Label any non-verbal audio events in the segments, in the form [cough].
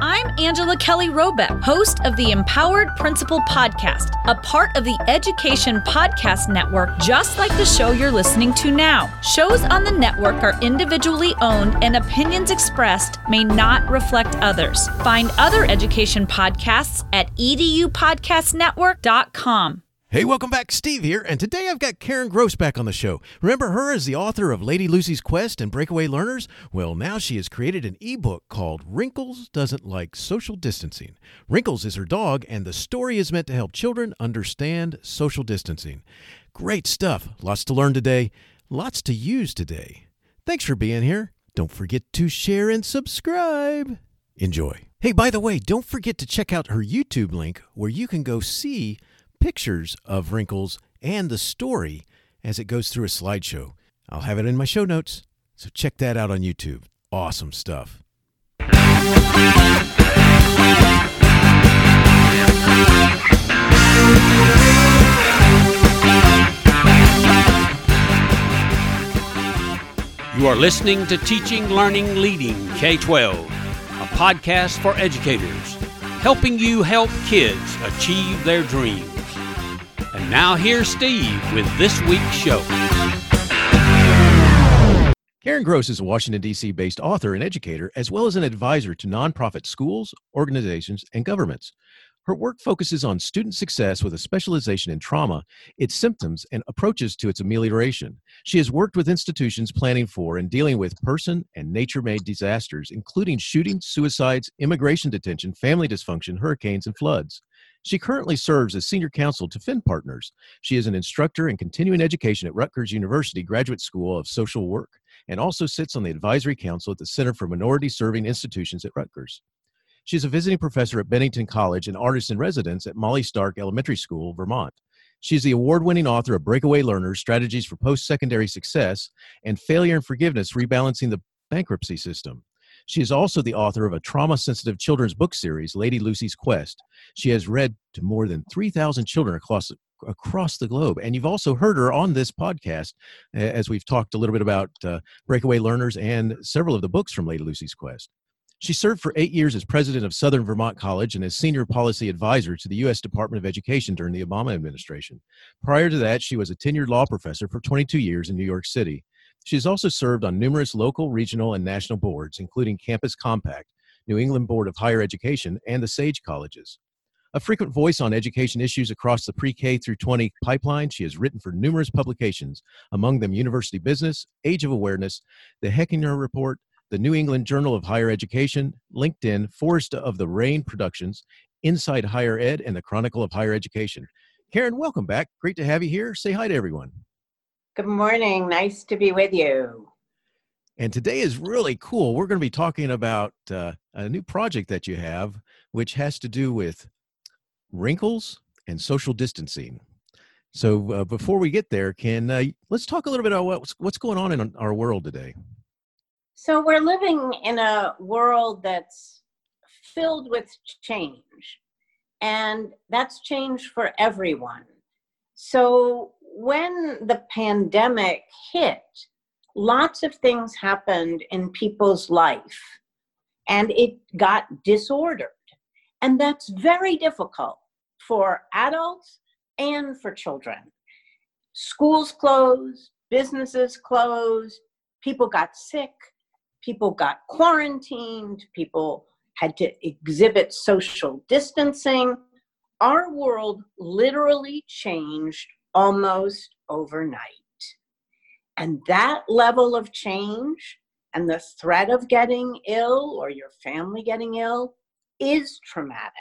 I'm Angela Kelly Robeck, host of the Empowered Principal Podcast, a part of the Education Podcast Network, just like the show you're listening to now. Shows on the network are individually owned, and opinions expressed may not reflect others. Find other education podcasts at edupodcastnetwork.com. Hey, welcome back. Steve here, and today I've got Karen Gross back on the show. Remember her as the author of Lady Lucy's Quest and Breakaway Learners? Well, now she has created an ebook called Wrinkles Doesn't Like Social Distancing. Wrinkles is her dog, and the story is meant to help children understand social distancing. Great stuff. Lots to learn today, lots to use today. Thanks for being here. Don't forget to share and subscribe. Enjoy. Hey, by the way, don't forget to check out her YouTube link where you can go see pictures of Wrinkles and the story as it goes through a slideshow. I'll have it in my show notes, so check that out on YouTube. Awesome stuff. You are listening to Teaching, Learning, Leading K 12, a podcast for educators, helping you help kids achieve their dreams. And now here's Steve with this week's show. Karen Gross is a Washington, D.C. based author and educator, as well as an advisor to nonprofit schools, organizations, and governments. Her work focuses on student success with a specialization in trauma, its symptoms, and approaches to its amelioration. She has worked with institutions planning for and dealing with person and nature made disasters, including shootings, suicides, immigration detention, family dysfunction, hurricanes, and floods. She currently serves as senior counsel to Finn Partners. She is an instructor in continuing education at Rutgers University Graduate School of Social Work and also sits on the advisory council at the Center for Minority Serving Institutions at Rutgers. She's a visiting professor at Bennington College and artist in residence at Molly Stark Elementary School, Vermont. She's the award winning author of Breakaway Learners Strategies for Post Secondary Success and Failure and Forgiveness Rebalancing the Bankruptcy System. She is also the author of a trauma sensitive children's book series, Lady Lucy's Quest. She has read to more than 3,000 children across, across the globe. And you've also heard her on this podcast as we've talked a little bit about uh, Breakaway Learners and several of the books from Lady Lucy's Quest. She served for eight years as president of Southern Vermont College and as senior policy advisor to the U.S. Department of Education during the Obama administration. Prior to that, she was a tenured law professor for 22 years in New York City. She has also served on numerous local, regional, and national boards, including Campus Compact, New England Board of Higher Education, and the SAGE colleges. A frequent voice on education issues across the pre K through 20 pipeline, she has written for numerous publications, among them University Business, Age of Awareness, the Hechinger Report, the New England Journal of Higher Education, LinkedIn, Forest of the Rain Productions, Inside Higher Ed, and the Chronicle of Higher Education. Karen, welcome back. Great to have you here. Say hi to everyone. Good morning. Nice to be with you. And today is really cool. We're going to be talking about uh, a new project that you have, which has to do with wrinkles and social distancing. So uh, before we get there, can uh, let's talk a little bit about what's what's going on in our world today. So we're living in a world that's filled with change, and that's change for everyone. So when the pandemic hit, lots of things happened in people's life, and it got disordered. And that's very difficult for adults and for children. Schools closed, businesses closed, people got sick, people got quarantined, people had to exhibit social distancing. Our world literally changed almost overnight. And that level of change and the threat of getting ill or your family getting ill is traumatic.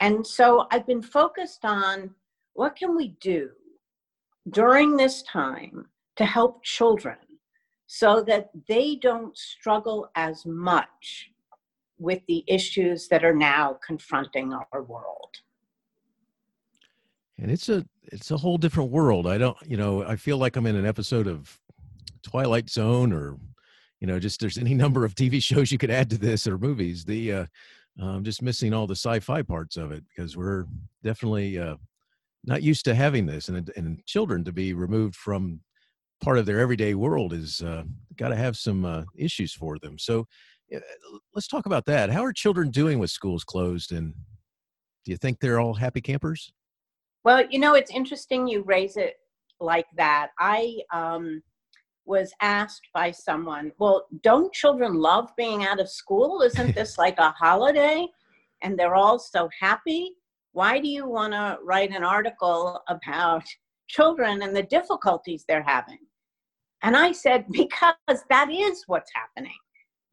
And so I've been focused on what can we do during this time to help children so that they don't struggle as much with the issues that are now confronting our world. And it's a it's a whole different world. I don't, you know, I feel like I'm in an episode of Twilight Zone or you know, just there's any number of TV shows you could add to this or movies. The uh I'm just missing all the sci-fi parts of it because we're definitely uh not used to having this and and children to be removed from part of their everyday world is uh, got to have some uh, issues for them. So, let's talk about that. How are children doing with schools closed? And do you think they're all happy campers? Well, you know, it's interesting you raise it like that. I um, was asked by someone, well, don't children love being out of school? Isn't [laughs] this like a holiday? And they're all so happy. Why do you want to write an article about [laughs] children and the difficulties they're having? And I said, because that is what's happening.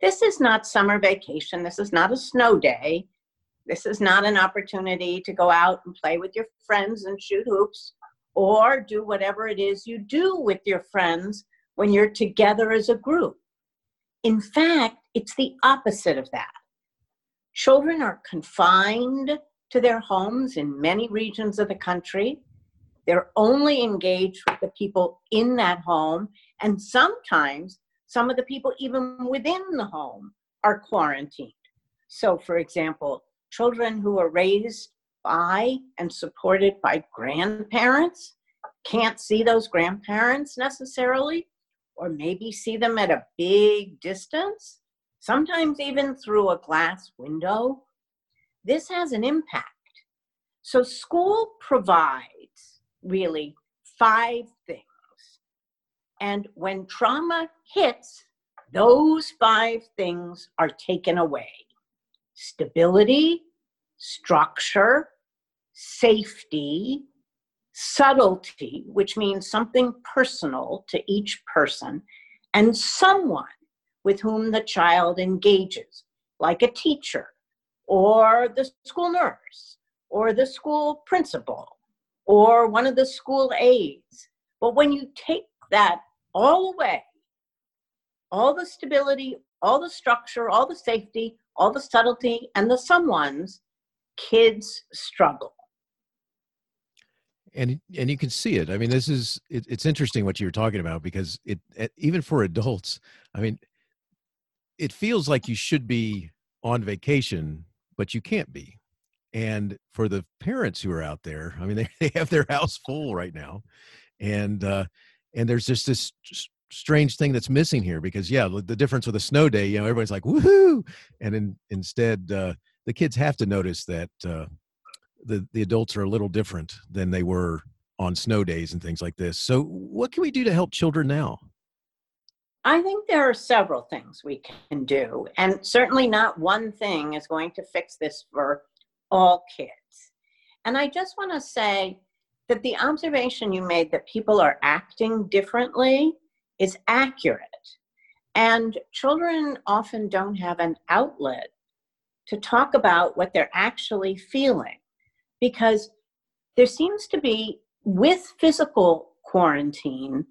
This is not summer vacation. This is not a snow day. This is not an opportunity to go out and play with your friends and shoot hoops or do whatever it is you do with your friends when you're together as a group. In fact, it's the opposite of that. Children are confined to their homes in many regions of the country. They're only engaged with the people in that home, and sometimes some of the people, even within the home, are quarantined. So, for example, children who are raised by and supported by grandparents can't see those grandparents necessarily, or maybe see them at a big distance, sometimes even through a glass window. This has an impact. So, school provides really five. And when trauma hits, those five things are taken away stability, structure, safety, subtlety, which means something personal to each person, and someone with whom the child engages, like a teacher, or the school nurse, or the school principal, or one of the school aides. But when you take that all away, all the stability, all the structure, all the safety, all the subtlety, and the someone's, kids struggle. And and you can see it. I mean, this is it, it's interesting what you're talking about because it, it even for adults. I mean, it feels like you should be on vacation, but you can't be. And for the parents who are out there, I mean, they, [laughs] they have their house full right now, and uh, and there's just this strange thing that's missing here because yeah the difference with a snow day you know everybody's like woohoo! and in, instead uh, the kids have to notice that uh, the the adults are a little different than they were on snow days and things like this. So what can we do to help children now? I think there are several things we can do and certainly not one thing is going to fix this for all kids. And i just want to say that the observation you made that people are acting differently is accurate. And children often don't have an outlet to talk about what they're actually feeling because there seems to be, with physical quarantine,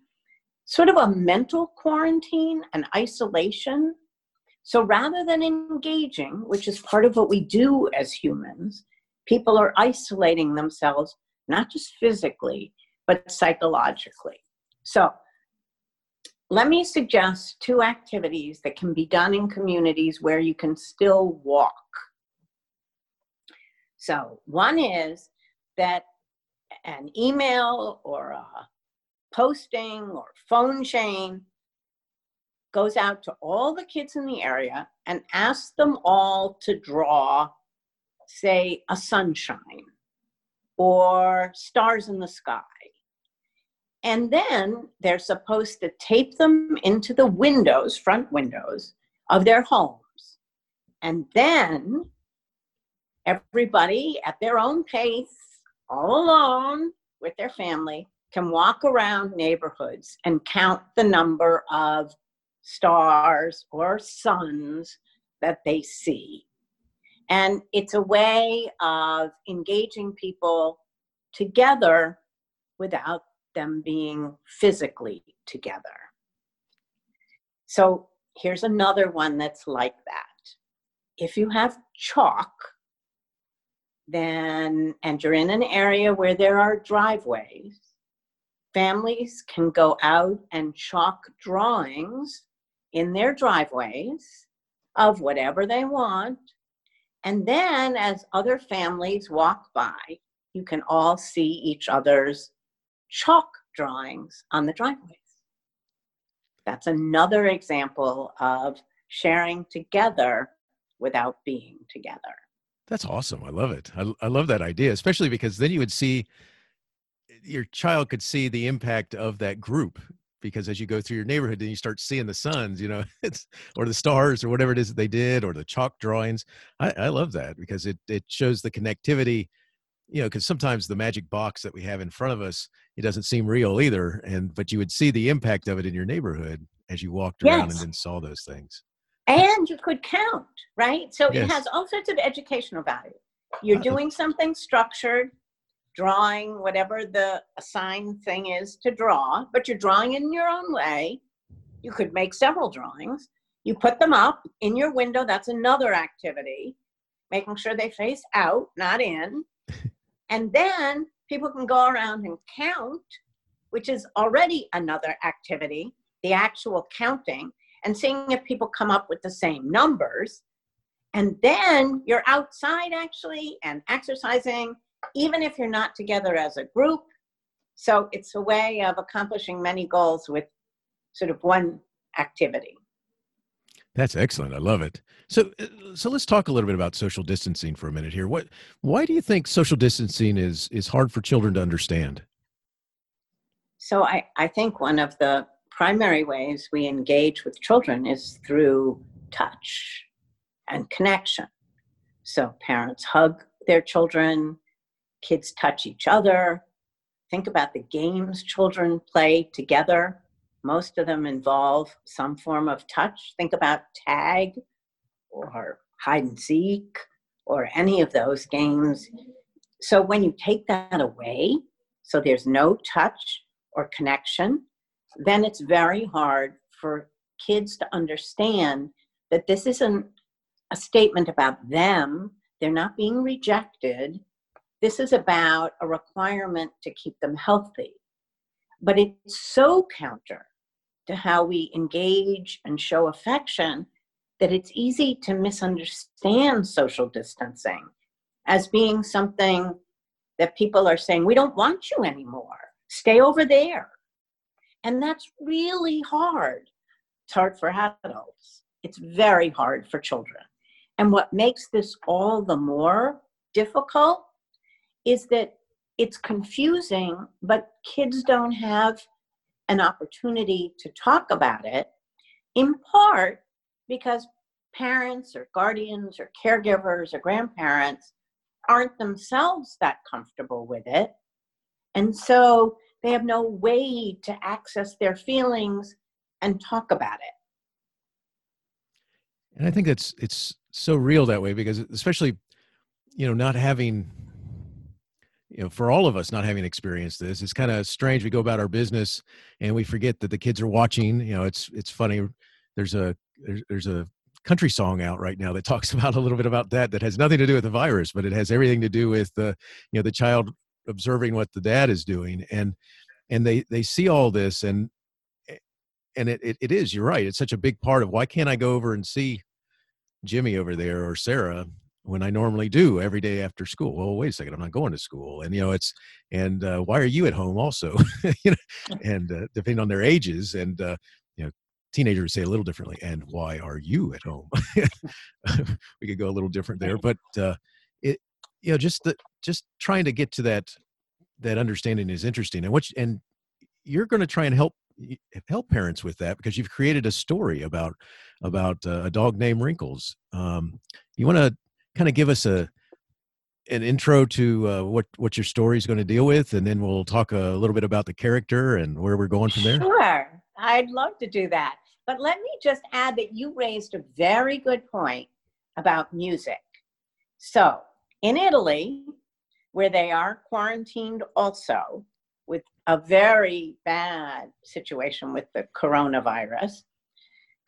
sort of a mental quarantine, an isolation. So rather than engaging, which is part of what we do as humans, people are isolating themselves, not just physically, but psychologically. So let me suggest two activities that can be done in communities where you can still walk. So, one is that an email or a posting or phone chain goes out to all the kids in the area and asks them all to draw, say, a sunshine or stars in the sky and then they're supposed to tape them into the windows, front windows of their homes. And then everybody at their own pace, all alone with their family, can walk around neighborhoods and count the number of stars or suns that they see. And it's a way of engaging people together without them being physically together. So here's another one that's like that. If you have chalk, then, and you're in an area where there are driveways, families can go out and chalk drawings in their driveways of whatever they want. And then, as other families walk by, you can all see each other's chalk drawings on the driveways. That's another example of sharing together without being together. That's awesome. I love it. I, I love that idea, especially because then you would see your child could see the impact of that group because as you go through your neighborhood then you start seeing the suns you know [laughs] it's or the stars or whatever it is that they did or the chalk drawings. I, I love that because it, it shows the connectivity you know because sometimes the magic box that we have in front of us it doesn't seem real either and but you would see the impact of it in your neighborhood as you walked around and then saw those things. And you could count right? So yes. it has all sorts of educational value. You're uh, doing something structured drawing whatever the assigned thing is to draw, but you're drawing in your own way. You could make several drawings. You put them up in your window. That's another activity, making sure they face out, not in. [laughs] and then people can go around and count, which is already another activity, the actual counting, and seeing if people come up with the same numbers. And then you're outside actually and exercising even if you're not together as a group. So it's a way of accomplishing many goals with sort of one activity. That's excellent. I love it. So, uh, so let's talk a little bit about social distancing for a minute here. What, why do you think social distancing is is hard for children to understand? So, I I think one of the primary ways we engage with children is through touch and connection. So, parents hug their children, kids touch each other. Think about the games children play together. Most of them involve some form of touch. Think about tag or hide and seek or any of those games. So when you take that away, so there's no touch or connection, then it's very hard for kids to understand that this isn't a statement about them. They're not being rejected. This is about a requirement to keep them healthy. But it's so counter to how we engage and show affection that it's easy to misunderstand social distancing as being something that people are saying, we don't want you anymore, stay over there. And that's really hard. It's hard for adults, it's very hard for children. And what makes this all the more difficult is that it's confusing, but kids don't have an opportunity to talk about it, in part because parents or guardians or caregivers or grandparents aren't themselves that comfortable with it. And so they have no way to access their feelings and talk about it. And I think that's it's so real that way because especially you know not having you know for all of us not having experienced this it's kind of strange we go about our business and we forget that the kids are watching you know it's it's funny there's a there's, a country song out right now that [laughs] talks about a little bit about that that has nothing to do with the virus but it has everything to do with the you know the child observing what the dad is doing and and they they see all this and eh, and it, it, it is you're right it's such a big part of why can't i go over and see jimmy over there or sarah when I normally do every day after school. Well, wait a second, I'm not going to school, and you know it's and uh, why are you at home also? [laughs] you know, [laughs] and uh, depending on their ages, and uh, you know, teenagers say a little differently. And why are you at home? [laughs] we could go a little different there, but uh, it you know just the just trying to get to that that understanding is interesting, and what and you're going to try and help help parents with that because you've created a story about about uh, a dog named Wrinkles. Um, you want to kind of give us a an intro to uh, what what your story is going to deal with, and then we'll talk a little bit about the character and where we're going from there? Sure, I'd love to do that. But let me just add that you raised a very good point about music. So in Italy, where they are quarantined also with a very bad situation with the coronavirus,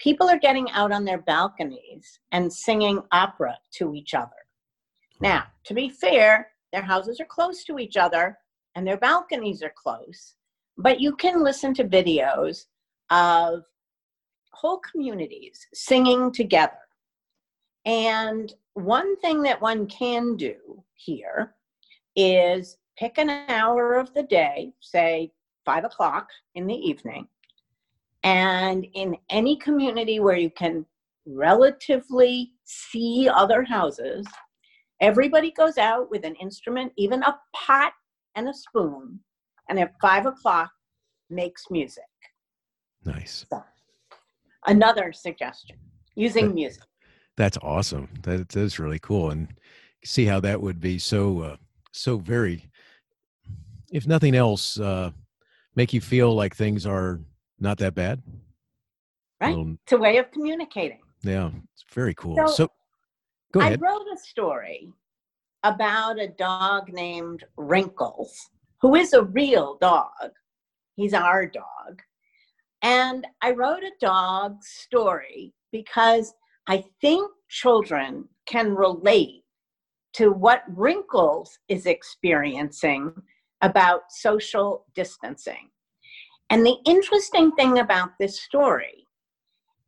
people are getting out on their balconies and singing opera to each other. Now, to be fair, their houses are close to each other and their balconies are close, but you can listen to videos of whole communities singing together. And one thing that one can do here is pick an hour of the day, say five o'clock in the evening, and in any community where you can relatively see other houses. Everybody goes out with an instrument, even a pot and a spoon, and at five o'clock makes music. Nice. So, another suggestion using That- music. That's awesome. That that's really cool, and see how that would be so uh, so very, if nothing else, uh, make you feel like things are not that bad. Right. little- It's a way of communicating. yeah, it's very cool. So, So, go I wrote a story about a dog named Wrinkles, who is a real dog. He's our dog. And I wrote a dog story because I think children can relate to what Wrinkles is experiencing about social distancing. And the interesting thing about this story,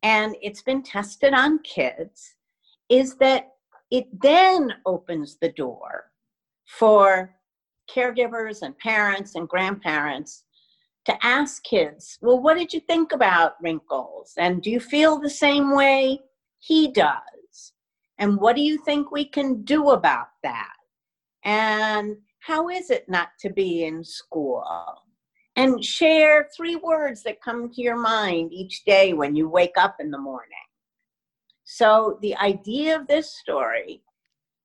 and it's been tested on kids, is that it then opens the door for caregivers and parents and grandparents to ask kids, well, what did you think about wrinkles? And do you feel the same way he does? And what do you think we can do about that? And how is it not to be in school? And share three words that come to your mind each day when you wake up in the morning. So, the idea of this story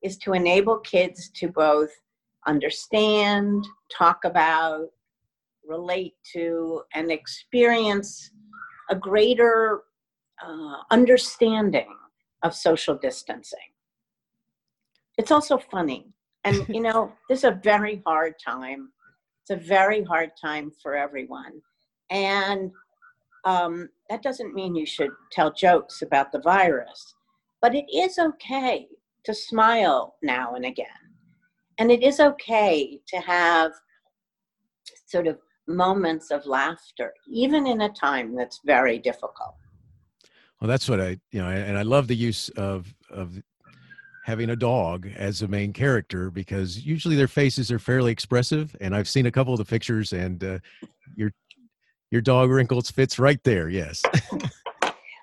is to enable kids to both understand, talk about, relate to, and experience a greater uh, understanding of social distancing. It's also funny. And, you know, this is a very hard time. It's a very hard time for everyone. And um, that doesn't mean you should tell jokes about the virus, but it is okay to smile now and again. And it is okay to have sort of moments of laughter, even in a time that's very difficult. Well, that's what I, you know, and I love the use of of having a dog as a main character because usually their faces are fairly expressive, and I've seen a couple of the pictures, and uh, your your dog Wrinkles fits right there. Yes. [laughs]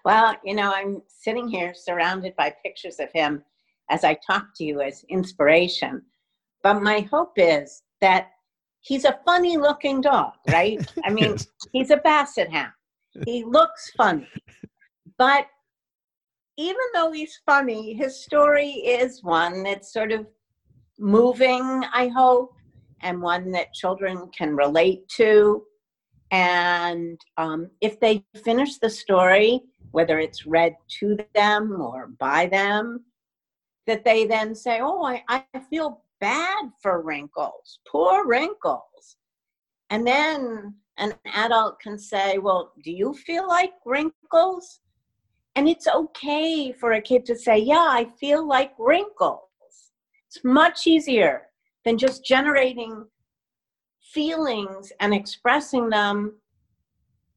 Well, you know, I'm sitting here surrounded by pictures of him as I talk to you as inspiration. But my hope is that he's a funny looking dog, right? [laughs] I mean, Yes. he's a basset hound. He looks funny. But even though he's funny, his story is one that's sort of moving, I hope, and one that children can relate to. And um, if they finish the story, whether it's read to them or by them, that they then say, Oh, I, I feel bad for Wrinkles, poor Wrinkles. And then an adult can say, Well, do you feel like Wrinkles? And it's okay for a kid to say, Yeah, I feel like Wrinkles. It's much easier than just generating feelings and expressing them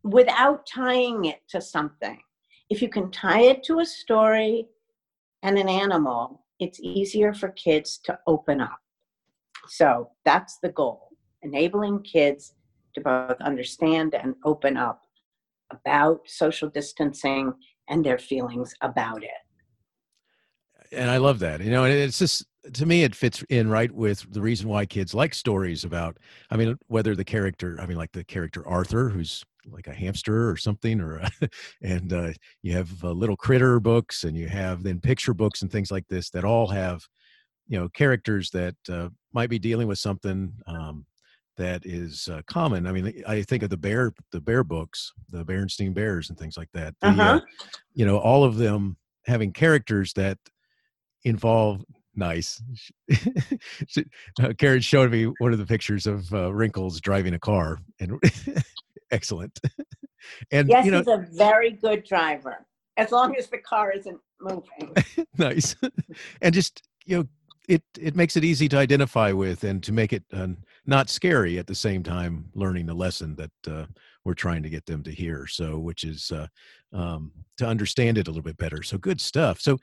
without tying it to something. If you can tie it to a story and an animal, it's easier for kids to open up. So that's the goal enabling kids to both understand and open up about social distancing and their feelings about it. and I love that. You know, and it's just to me it fits in right with the reason why kids like stories about. I mean, whether the character, I mean, like the character Arthur, who's like a hamster or something, or a, [laughs] and uh, you have uh, little critter books, and you have then picture books and things like this that all have, you know, characters that uh, might be dealing with something. Um, that is uh, common. I mean, I think of the bear, the bear books, the Berenstein Bears, and things like that. The, uh, Uh-huh. you know, all of them having characters that involve nice. [laughs] Uh, Karen showed me one of the pictures of uh, Wrinkles driving a car, and [laughs] excellent. [laughs] and Yes, you know, he's a very good driver, as long as the car isn't moving. nice, and just you know, it it makes it easy to identify with and to make it uh, not scary at the same time. Learning the lesson that uh, we're trying to get them to hear, so which is uh, um, to understand it a little bit better. So good stuff. So,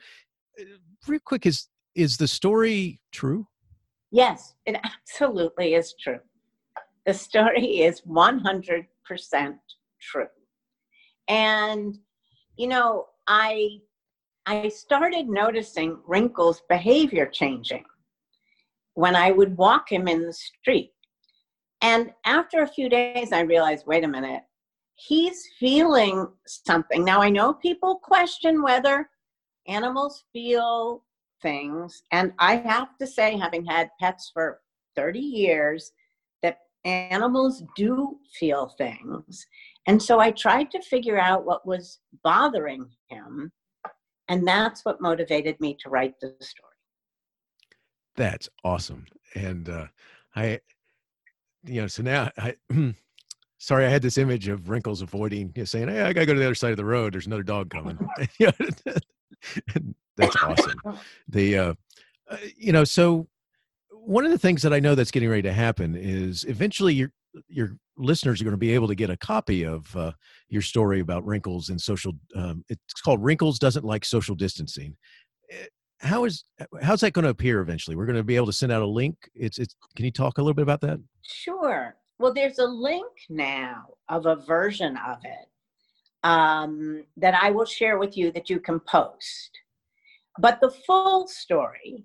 uh, real quick, is is the story true? Yes, it [laughs] absolutely is true. The story is 100% true. And, you know, I I started noticing Wrinkle's behavior changing when I would walk him in the street. And after a few days, I realized wait a minute, he's feeling something. Now, I know people question whether animals feel things. And I have to say, having had pets for 30 years, that animals do feel things. And so I tried to figure out what was bothering him. And that's what motivated me to write the story. That's awesome. And uh, I, you know, so now I, [clears throat] sorry, I had this image of Wrinkles avoiding, you know, saying, Hey, I got to go to the other side of the road. There's another dog coming. [laughs] [laughs] that's awesome. [laughs] The, uh, uh, you know, so one of the things that I know that's getting ready to happen is eventually your your listeners are going to be able to get a copy of uh, your story about wrinkles and social. Um, it's called "Wrinkles Doesn't Like Social Distancing." How is how's that going to appear eventually? We're going to be able to send out a link. It's it's. Can you talk a little bit about that? Sure. Well, there's a link now of a version of it um, that I will share with you that you can post. But the full story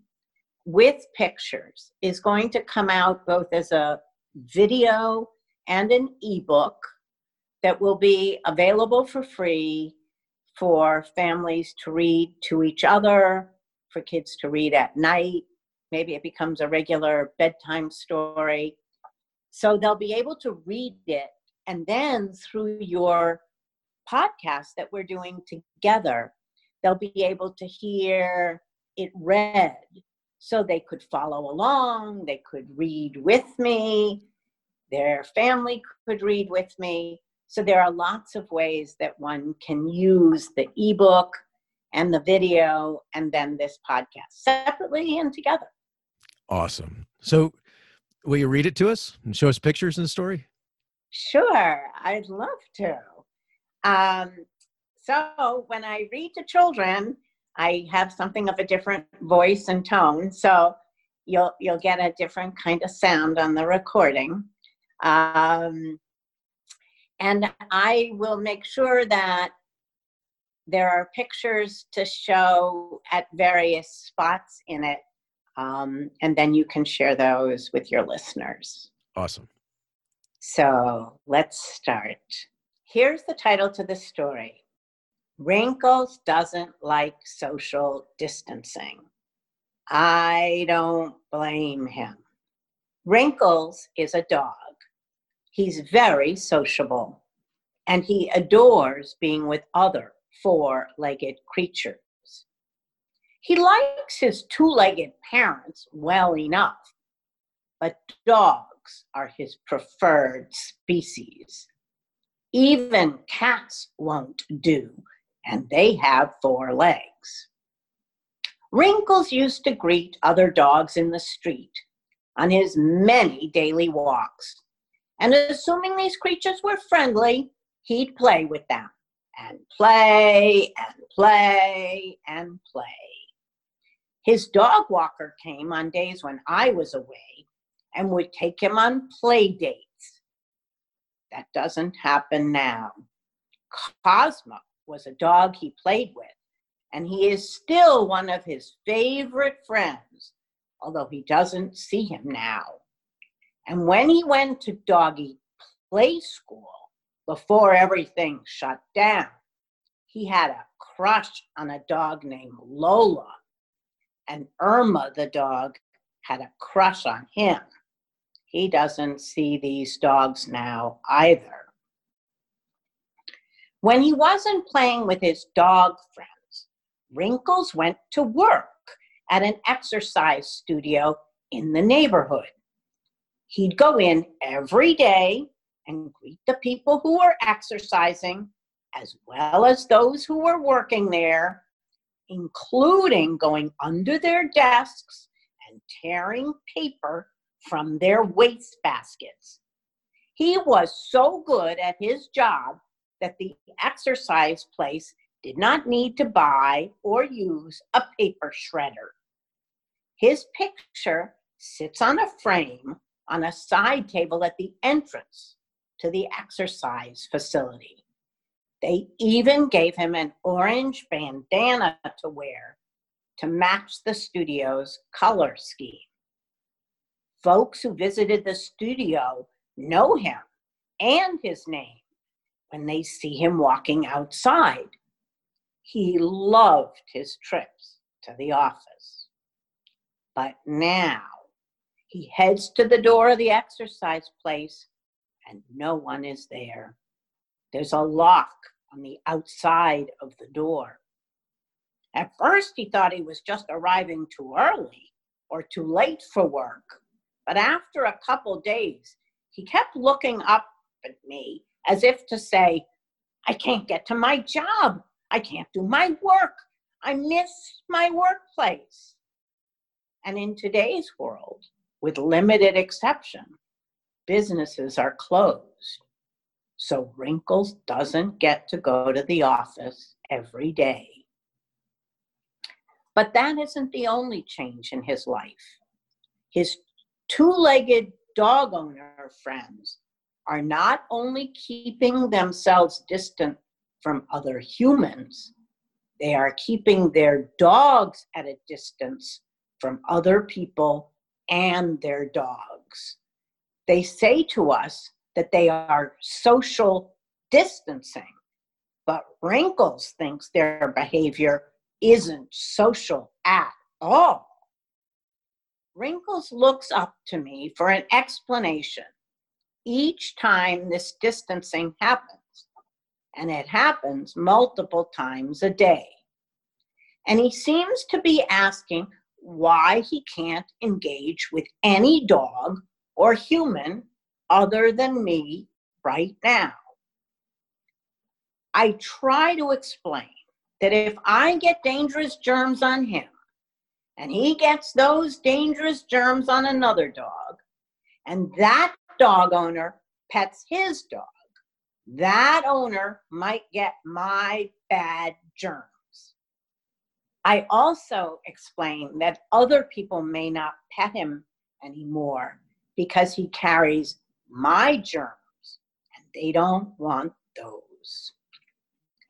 with pictures is going to come out both as a video and an ebook that will be available for free for families to read to each other, for kids to read at night. Maybe it becomes a regular bedtime story. So they'll be able to read it. And then through your podcast that we're doing together, they'll be able to hear it read so they could follow along, they could read with me, their family could read with me. So there are lots of ways that one can use the ebook and the video and then this podcast separately and together. Awesome. So will you read it to us and show us pictures in the story? Sure, I'd love to. Um, so when I read to children, I have something of a different voice and tone, so you'll you'll get a different kind of sound on the recording. Um, and I will make sure that there are pictures to show at various spots in it, um, and then you can share those with your listeners. Awesome. So let's start. Here's the title to the story Wrinkles doesn't like social distancing. I don't blame him. Wrinkles is a dog. He's very sociable and he adores being with other four legged creatures. He likes his two legged parents well enough, but dogs are his preferred species. Even cats won't do and they have four legs. Wrinkles used to greet other dogs in the street on his many daily walks, and assuming these creatures were friendly, he'd play with them and play and play and play. His dog walker came on days when I was away and would take him on play dates. That doesn't happen now. Cosmo was a dog he played with, and he is still one of his favorite friends, although he doesn't see him now. And when he went to doggy play school before everything shut down, he had a crush on a dog named Lola, and Irma the dog had a crush on him. He doesn't see these dogs now either. When he wasn't playing with his dog friends, Wrinkles went to work at an exercise studio in the neighborhood. He'd go in every day and greet the people who were exercising, as well as those who were working there, including going under their desks and tearing paper from their waste baskets. He was so good at his job that the exercise place did not need to buy or use a paper shredder. His picture sits on a frame on a side table at the entrance to the exercise facility. They even gave him an orange bandana to wear to match the studio's color scheme. Folks who visited the studio know him and his name when they see him walking outside. He loved his trips to the office. But now he heads to the door of the exercise place and no one is there. There's a lock on the outside of the door. At first, he thought he was just arriving too early or too late for work. But after a couple days, he kept looking up at me as if to say, I can't get to my job. I can't do my work. I miss my workplace. And in today's world, with limited exception, businesses are closed. So Wrinkles doesn't get to go to the office every day. But that isn't the only change in his life. His two legged dog owner friends are not only keeping themselves distant from other humans, they are keeping their dogs at a distance from other people and their dogs. They say to us that they are social distancing, but Wrinkles thinks their behavior isn't social at all. Wrinkles looks up to me for an explanation each time this distancing happens, and it happens multiple times a day. And he seems to be asking why he can't engage with any dog or human other than me right now. I try to explain that if I get dangerous germs on him and he gets those dangerous germs on another dog, and that dog owner pets his dog, that owner might get my bad germs. I also explain that other people may not pet him anymore because he carries my germs and they don't want those.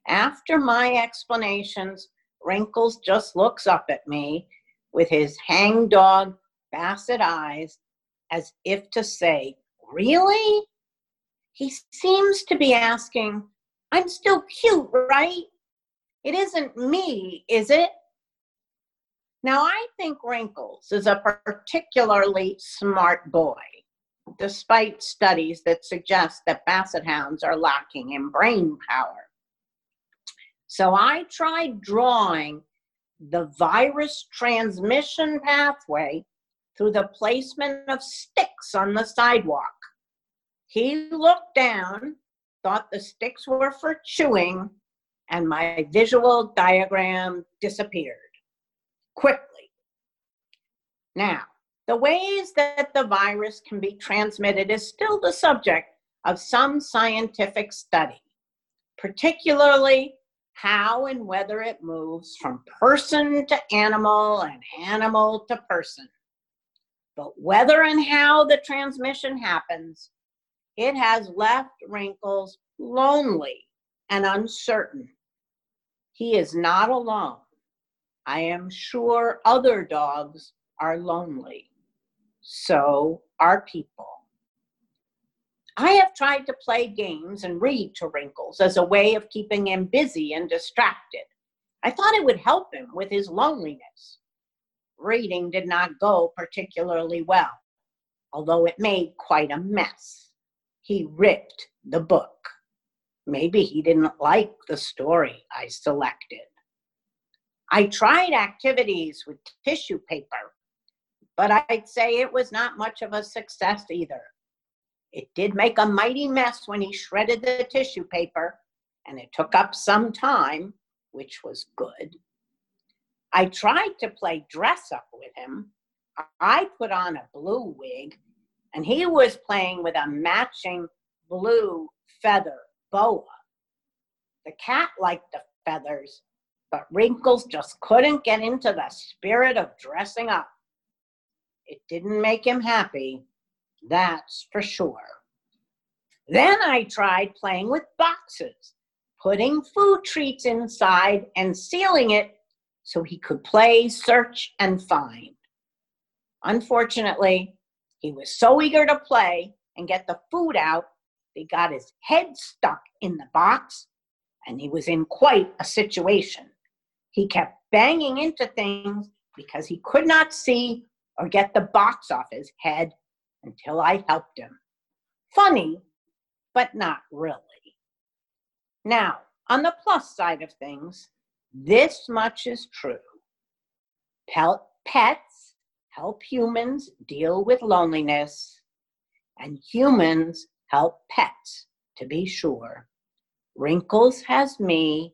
After my explanations, Wrinkles just looks up at me with his hangdog basset eyes as if to say, Really? He seems to be asking, I'm still cute, right? It isn't me, is it? Now, I think Wrinkles is a particularly smart boy, despite studies that suggest that basset hounds are lacking in brain power. So I tried drawing the virus transmission pathway through the placement of sticks on the sidewalk. He looked down, thought the sticks were for chewing, and my visual diagram disappeared quickly. Now, the ways that the virus can be transmitted is still the subject of some scientific study, particularly how and whether it moves from person to animal and animal to person. But whether and how the transmission happens, it has left Wrinkles lonely and uncertain. He is not alone. I am sure other dogs are lonely. So are people. I have tried to play games and read to Wrinkles as a way of keeping him busy and distracted. I thought it would help him with his loneliness. Reading did not go particularly well, although it made quite a mess. He ripped the book. Maybe he didn't like the story I selected. I tried activities with tissue paper, but I'd say it was not much of a success either. It did make a mighty mess when he shredded the tissue paper, and it took up some time, which was good. I tried to play dress up with him. I put on a blue wig, and he was playing with a matching blue feather boa. The cat liked the feathers, but Wrinkles just couldn't get into the spirit of dressing up. It didn't make him happy, that's for sure. Then I tried playing with boxes, putting food treats inside and sealing it so he could play, search, and find. Unfortunately, he was so eager to play and get the food out, he got his head stuck in the box and he was in quite a situation. He kept banging into things because he could not see or get the box off his head until I helped him. Funny, but not really. Now, on the plus side of things, this much is true. pets help humans deal with loneliness, and humans help pets, to be sure. Wrinkles has me,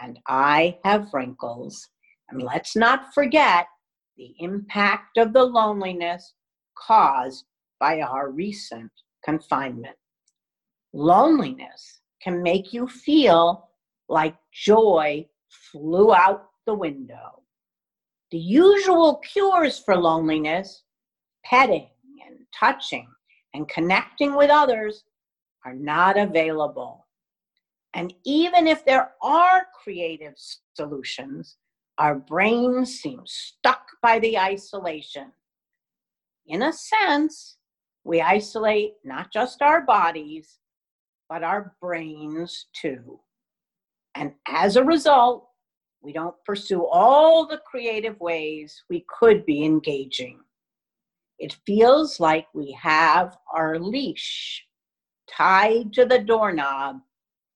and I have wrinkles. And let's not forget the impact of the loneliness caused by our recent confinement. Loneliness can make you feel like joy flew out the window. The usual cures for loneliness, petting and touching and connecting with others, are not available. And even if there are creative solutions, our brains seem stuck by the isolation. In a sense, we isolate not just our bodies, but our brains too. And as a result, we don't pursue all the creative ways we could be engaging. It feels like we have our leash tied to the doorknob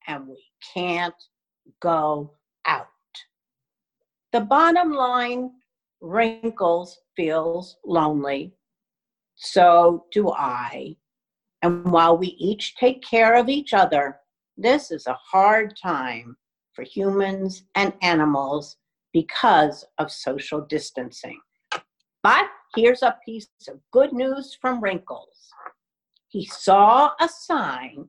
and we can't go out. The bottom line wrinkles feels lonely. So do I. And while we each take care of each other, this is a hard time for humans and animals because of social distancing. But here's a piece of good news from Wrinkles. He saw a sign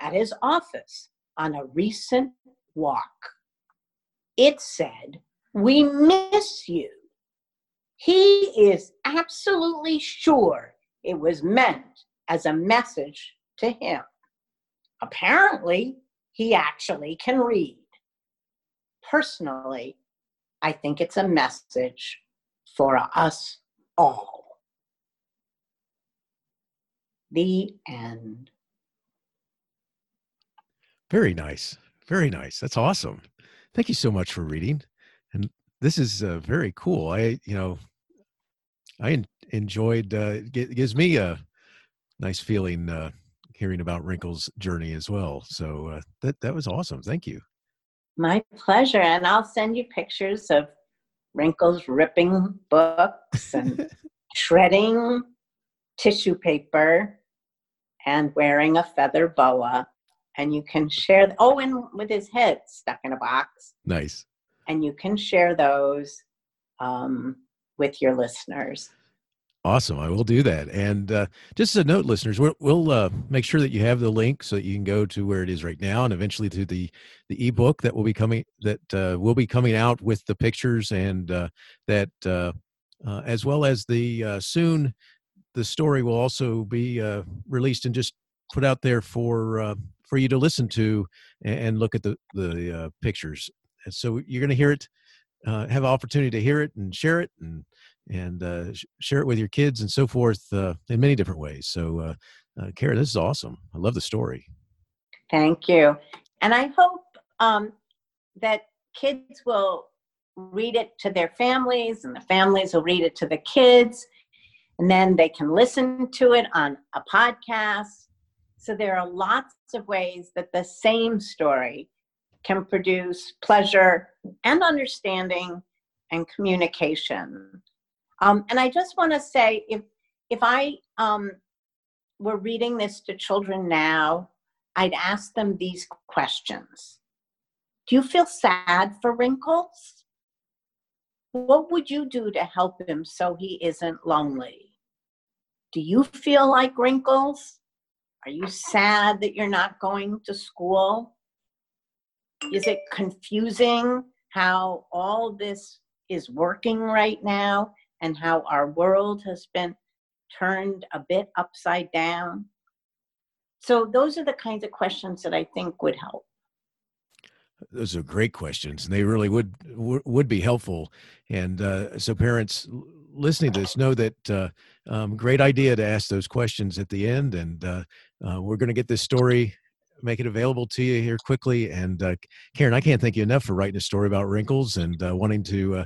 at his office on a recent walk. It said, We miss you. He is absolutely sure it was meant as a message to him. Apparently, he actually can read. Personally, I think it's a message for us all. The end. Very nice. Very nice. That's awesome. Thank you so much for reading. And this is uh, very cool. I, you know, I enjoyed, uh, it gives me a nice feeling uh, hearing about Wrinkle's journey as well. So uh, that that was awesome. Thank you. My pleasure, and I'll send you pictures of Wrinkle's ripping books and [laughs] shredding tissue paper and wearing a feather boa. And you can share, oh, and with his head stuck in a box. Nice. And you can share those um, with your listeners. Awesome. I will do that. And uh, just as a note, listeners, we'll, we'll uh, make sure that you have the link so that you can go to where it is right now, and eventually to the the ebook that will be coming that uh, will be coming out with the pictures and uh, that uh, uh, as well as the soon the story will also be released and just put out there for for you to listen to and, look at the the pictures. And so you're going to hear it, have an opportunity to hear it and share it and and uh, sh- share it with your kids and so forth uh, in many different ways. So, uh, uh, Kara, this is awesome. I love the story. Thank you. And I hope um, that kids will read it to their families and the families will read it to the kids. And then they can listen to it on a podcast. So there are lots of ways that the same story can produce pleasure and understanding and communication. Um, and I just want to say, if if I um, were reading this to children now, I'd ask them these questions: Do you feel sad for Wrinkles? What would you do to help him so he isn't lonely? Do you feel like Wrinkles? Are you sad that you're not going to school? Is it confusing how all this is working right now? and how our world has been turned a bit upside down. So, those are the kinds of questions that I think would help. those are great questions, and they really would would be helpful. And uh, so, parents listening to this know that uh, um, great idea to ask those questions at the end. And uh, uh we're going to get this story, make it available to you here quickly. And uh, Karen, I can't thank you enough for writing a story about wrinkles and uh, wanting to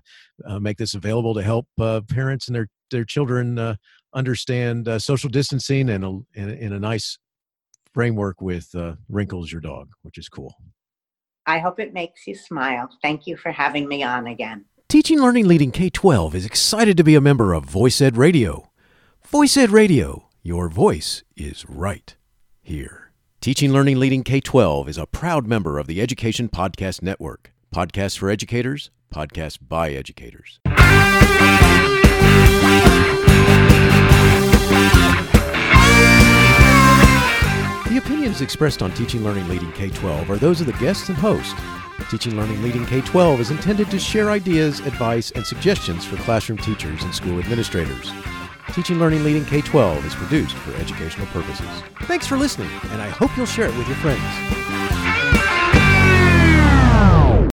make this available to help parents and their their children understand social distancing and in a nice framework with wrinkles your dog, which is cool. I hope it makes you smile. Thank you for having me on again. Teaching Learning Leading K 12 is excited to be a member of Voice Ed Radio. Voice Ed Radio, your voice is right here. Teaching Learning Leading K 12 is a proud member of the Education Podcast Network. Podcasts for educators, podcasts by educators. The opinions expressed on Teaching Learning Leading K 12 are those of the guests and host. Teaching Learning Leading K 12 is intended to share ideas, advice, and suggestions for classroom teachers and school administrators. Teaching Learning Leading K 12 is produced for educational purposes. Thanks for listening, and I hope you'll share it with your friends.